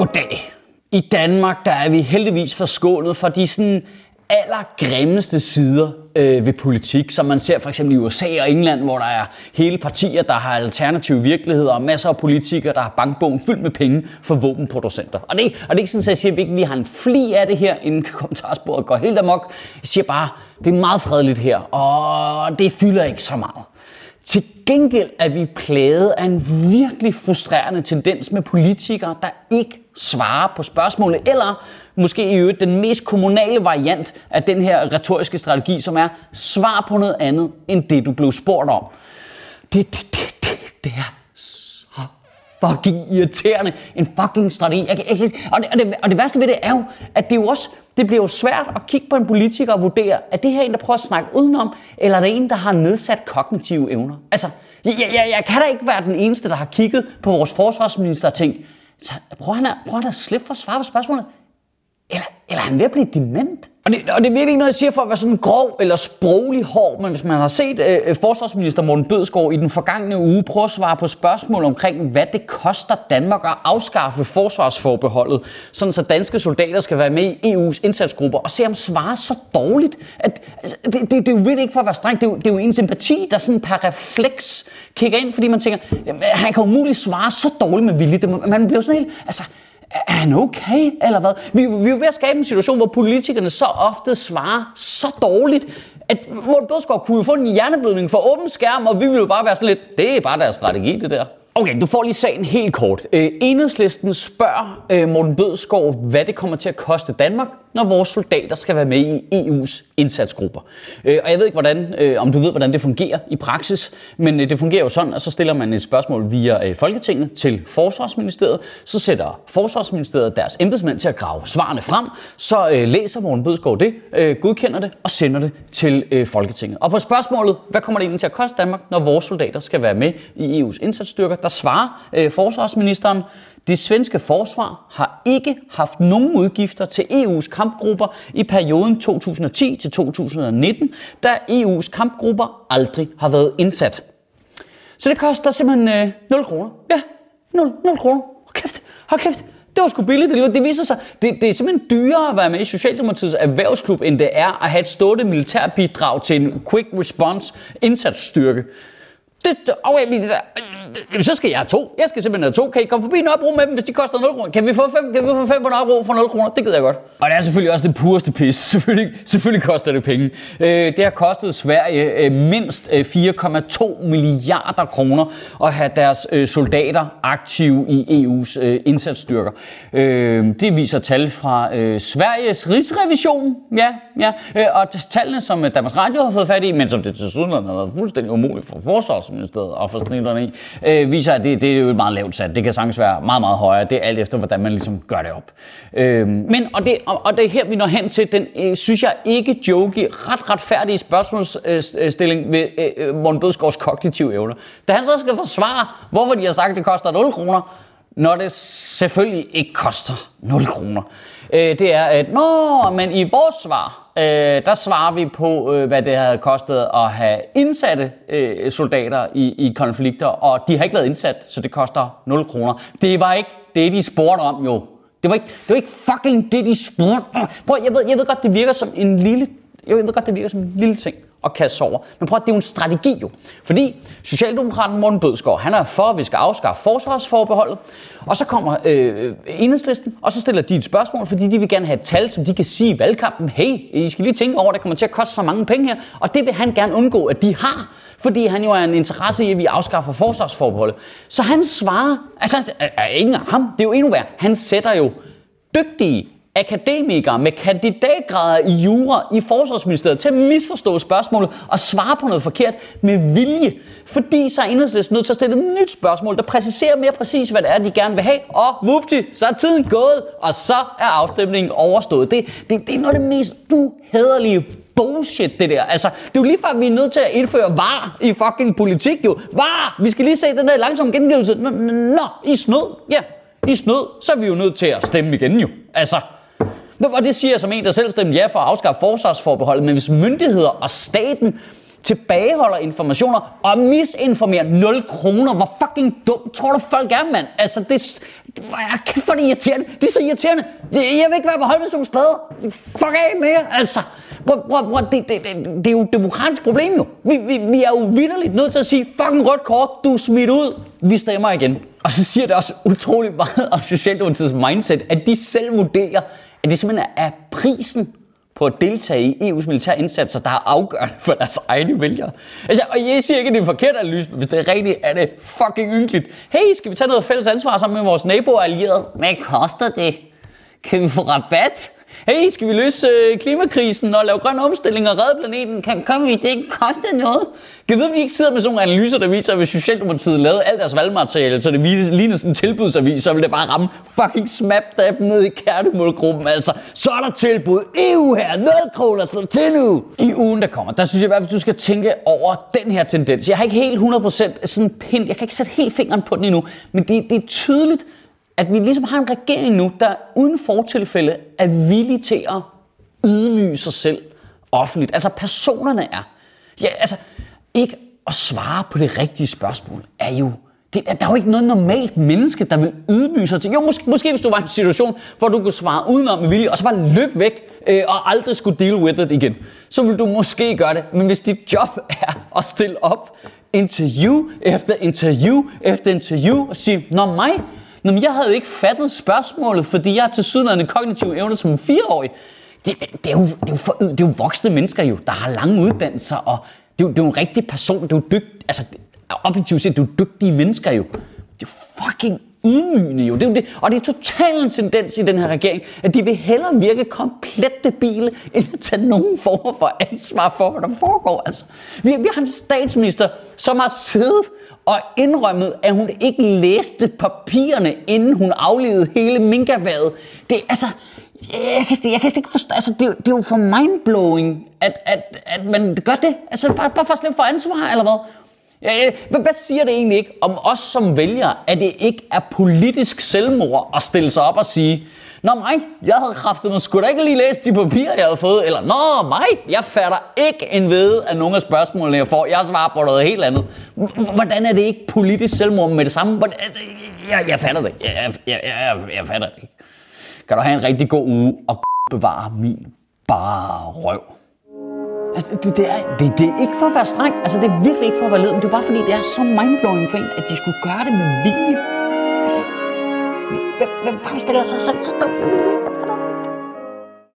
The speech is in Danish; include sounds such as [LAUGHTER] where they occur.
Goddag. I Danmark der er vi heldigvis forskånet for de sådan allergrimmeste sider øh, ved politik, som man ser for eksempel i USA og England, hvor der er hele partier, der har alternative virkeligheder, og masser af politikere, der har bankbogen fyldt med penge for våbenproducenter. Og det, og det er ikke sådan, at jeg siger, at vi ikke lige har en fli af det her, inden [LAUGHS] kommentarsporet går helt amok. Jeg siger bare, det er meget fredeligt her, og det fylder ikke så meget. Til gengæld er vi plaget af en virkelig frustrerende tendens med politikere, der ikke svare på spørgsmålet, eller måske i øvrigt den mest kommunale variant af den her retoriske strategi, som er svar på noget andet, end det du blev spurgt om. Det, det, det, det, det er så fucking irriterende. En fucking strategi. Jeg, jeg, jeg, og, det, og, det, og det værste ved det er jo, at det er jo også det bliver jo svært at kigge på en politiker og vurdere, er det her en, der prøver at snakke udenom, eller er det en, der har nedsat kognitive evner? Altså, jeg, jeg, jeg kan da ikke være den eneste, der har kigget på vores forsvarsminister og tænkt, prøver han at, prøver han at slippe for at svare på spørgsmålet? Eller, eller er han ved at blive dement? Og det, og det er virkelig ikke noget, jeg siger for at være sådan grov eller sproglig hård, men hvis man har set øh, øh, forsvarsminister Morten Bødskov i den forgangne uge prøve at svare på spørgsmål omkring, hvad det koster Danmark at afskaffe forsvarsforbeholdet, sådan så danske soldater skal være med i EU's indsatsgrupper, og se ham svare så dårligt, at altså, det, det, det, er jo virkelig ikke for at være streng, det er jo, det er jo en sympati, der sådan per refleks kigger ind, fordi man tænker, jamen, han kan umuligt svare så dårligt med vilje. Det, man bliver sådan helt, altså, er han okay, eller hvad? Vi, vi er jo ved at skabe en situation, hvor politikerne så ofte svarer så dårligt, at Morten Bødskov kunne jo få en hjerneblødning for åben skærm, og vi ville jo bare være sådan lidt, det er bare deres strategi, det der. Okay, du får lige sagen helt kort. Øh, enhedslisten spørger øh, Morten Bødskov, hvad det kommer til at koste Danmark, når vores soldater skal være med i EU's indsatsgrupper. Øh, og jeg ved ikke, hvordan, øh, om du ved, hvordan det fungerer i praksis, men øh, det fungerer jo sådan, at så stiller man et spørgsmål via øh, Folketinget til Forsvarsministeriet. Så sætter Forsvarsministeriet deres embedsmænd til at grave svarene frem. Så øh, læser Morten Bødskov det, øh, godkender det og sender det til øh, Folketinget. Og på spørgsmålet, hvad kommer det egentlig til at koste Danmark, når vores soldater skal være med i EU's indsatsstyrker, der svarer øh, Forsvarsministeren, det svenske forsvar har ikke haft nogen udgifter til EU's kampgrupper i perioden 2010 til 2019, da EU's kampgrupper aldrig har været indsat. Så det koster simpelthen øh, 0 kroner. Ja, 0, 0 kroner. Hold kæft, hold kæft. Det var sgu billigt. Det, det viser sig, det, det er simpelthen dyrere at være med i Socialdemokratiets erhvervsklub, end det er at have et stående militærbidrag til en quick response indsatsstyrke. Det, okay, det så skal jeg have to. Jeg skal simpelthen have to. Kan I komme forbi Nørrebro med dem, hvis de koster 0 kroner? Kan vi få fem, kan vi få fem på Nørrebro for 0 kroner? Det gider jeg godt. Og det er selvfølgelig også det pureste pis. [LAUGHS] Selvfølgelig, selvfølgelig koster det penge. Øh, det har kostet Sverige øh, mindst øh, 4,2 milliarder kroner at have deres øh, soldater aktive i EU's øh, indsatsstyrker. Øh, det viser tal fra øh, Sveriges Rigsrevision. Ja, ja. Øh, og tallene, som Danmarks Radio har fået fat i, men som det til siden har været fuldstændig umuligt for forsvars Forsvarsministeriet og for i, øh, viser, at det, det er jo et meget lavt sat. Det kan sagtens være meget, meget højere. Det er alt efter, hvordan man ligesom gør det op. Øh, men, og det, og, og det er her, vi når hen til den, øh, synes jeg, ikke jokey, ret retfærdige spørgsmålsstilling ved øh, øh, Morten Bødskovs kognitive evner. Da han så skal forsvare, hvorfor de har sagt, at det koster 0 kroner, når det selvfølgelig ikke koster 0 kroner. Øh, det er, at nå, men i vores svar, øh, der svarer vi på, øh, hvad det havde kostet at have indsatte øh, soldater i, i konflikter, og de har ikke været indsat, så det koster 0 kroner. Det var ikke det, de spurgte om jo. Det var ikke, det var ikke fucking det, de spurgte om. Prøv, jeg ved, jeg ved godt, det virker som en lille jeg ved godt, det virker som en lille ting at kaste over. Men prøv at det er jo en strategi jo. Fordi Socialdemokraten Morten Bødskov, han er for, at vi skal afskaffe forsvarsforbeholdet. Og så kommer øh, enhedslisten, og så stiller de et spørgsmål, fordi de vil gerne have et tal, som de kan sige i valgkampen. Hey, I skal lige tænke over, at det kommer til at koste så mange penge her. Og det vil han gerne undgå, at de har. Fordi han jo er en interesse i, at vi afskaffer forsvarsforbeholdet. Så han svarer, altså er ingen af ham, det er jo endnu værre. Han sætter jo dygtige akademikere med kandidatgrader i jura i Forsvarsministeriet til at misforstå spørgsmålet og svare på noget forkert med vilje. Fordi så er enhedslisten nødt til at stille et nyt spørgsmål, der præciserer mere præcis, hvad det er, de gerne vil have. Og vupti, så er tiden gået, og så er afstemningen overstået. Det, det, det er noget af det mest uhederlige bullshit, det der. Altså, det er jo lige før, vi er nødt til at indføre var i fucking politik, jo. Var! Vi skal lige se den der langsomme gengivelse. Nå, I snød. Ja, I snød. Så er vi jo nødt til at stemme igen, jo. Altså, og det siger jeg som en, der selv stemte ja for at afskaffe forsvarsforbeholdet. Men hvis myndigheder og staten tilbageholder informationer og misinformerer 0 kroner. Hvor fucking dumt tror du folk er, mand? Altså, det, det jeg kæft for det irriterende. Det er så irriterende. Det, jeg vil ikke være på hold med sådan nogle Fuck af med jer, altså. Bro, bro, bro, det, det, det, det, er jo et demokratisk problem jo. Vi, vi, vi er jo vidderligt nødt til at sige, fucking rødt kort, du er smidt ud. Vi stemmer igen. Og så siger det også utrolig meget om Socialdemokratiets mindset, at de selv vurderer, at det simpelthen er prisen på at deltage i EU's militære indsatser, der er afgørende for deres egne vælgere. Altså, og jeg siger ikke, at det er en forkert analyse, men hvis det er rigtigt, er det fucking ynkeligt. Hey, skal vi tage noget fælles ansvar sammen med vores naboer og allierede? Hvad koster det? Kan vi få rabat? Hey, skal vi løse øh, klimakrisen og lave grøn omstilling og redde planeten? Kan, komme vi, det ikke koste noget? Kan vide, vi ikke sidder med sådan nogle analyser, der viser, at hvis Socialdemokratiet lavede alt deres valgmateriale, så det lignede sådan en tilbudsavis, så ville det bare ramme fucking smap dab ned i kærtemålgruppen. Altså, så er der tilbud. EU her, 0 kroner, slå til nu. I ugen, der kommer, der synes jeg i hvert fald, du skal tænke over den her tendens. Jeg har ikke helt 100% sådan pind, jeg kan ikke sætte helt fingeren på den endnu, men det, det er tydeligt, at vi ligesom har en regering nu, der uden fortilfælde er villig til at ydmyge sig selv offentligt. Altså personerne er. Ja, altså ikke at svare på det rigtige spørgsmål er jo det, der er jo ikke noget normalt menneske, der vil ydmyge sig til. Jo, måske, måske hvis du var i en situation, hvor du kunne svare udenom med vilje, og så bare løbe væk, øh, og aldrig skulle deal with it igen. Så vil du måske gøre det. Men hvis dit job er at stille op interview efter interview efter interview og sige, Nå mig, Nå, men jeg havde ikke fattet spørgsmålet, fordi jeg har til sydlandende kognitive evner som en fireårig. Det, det, er jo, det, er jo for, det er jo voksne mennesker jo, der har lange uddannelser, og det er jo, det er jo en rigtig person. Det er jo dygt, altså, objektivt set, det er jo dygtige mennesker jo. Det er fucking ydmygende jo. Det er jo det. Og det er totalt en tendens i den her regering, at de vil hellere virke komplet debile, end at tage nogen form for ansvar for, hvad der foregår. Altså, vi, vi har en statsminister, som har siddet og indrømmet, at hun ikke læste papirerne, inden hun aflevede hele minkavadet. Det er altså... Jeg kan, jeg kan ikke forstå, altså det, det er jo for mindblowing, at, at, at man gør det. Altså bare, bare for at slippe for ansvar, eller hvad? Ja, hvad, hvad siger det egentlig ikke om os som vælgere, at det ikke er politisk selvmord at stille sig op og sige, Nå mig, jeg havde kraftet mig skulle da ikke lige læse de papirer, jeg havde fået. Eller, Nå mig, jeg fatter ikke en ved af nogle af spørgsmålene, jeg får. Jeg svarer på noget helt andet. Hvordan er det ikke politisk selvmord med det samme? Altså, jeg, jeg fatter det Jeg, jeg, jeg, jeg, jeg fatter det ikke. Kan du have en rigtig god uge og bevare min bare røv. Altså, det, det, er, det, det er ikke for at være streng. Altså, det er virkelig ikke for at være led, men det er bare fordi, det er så mindblowing for en, at de skulle gøre det med vilje. Altså, hvem, hvem fremstiller sig selv så dumt med vilje?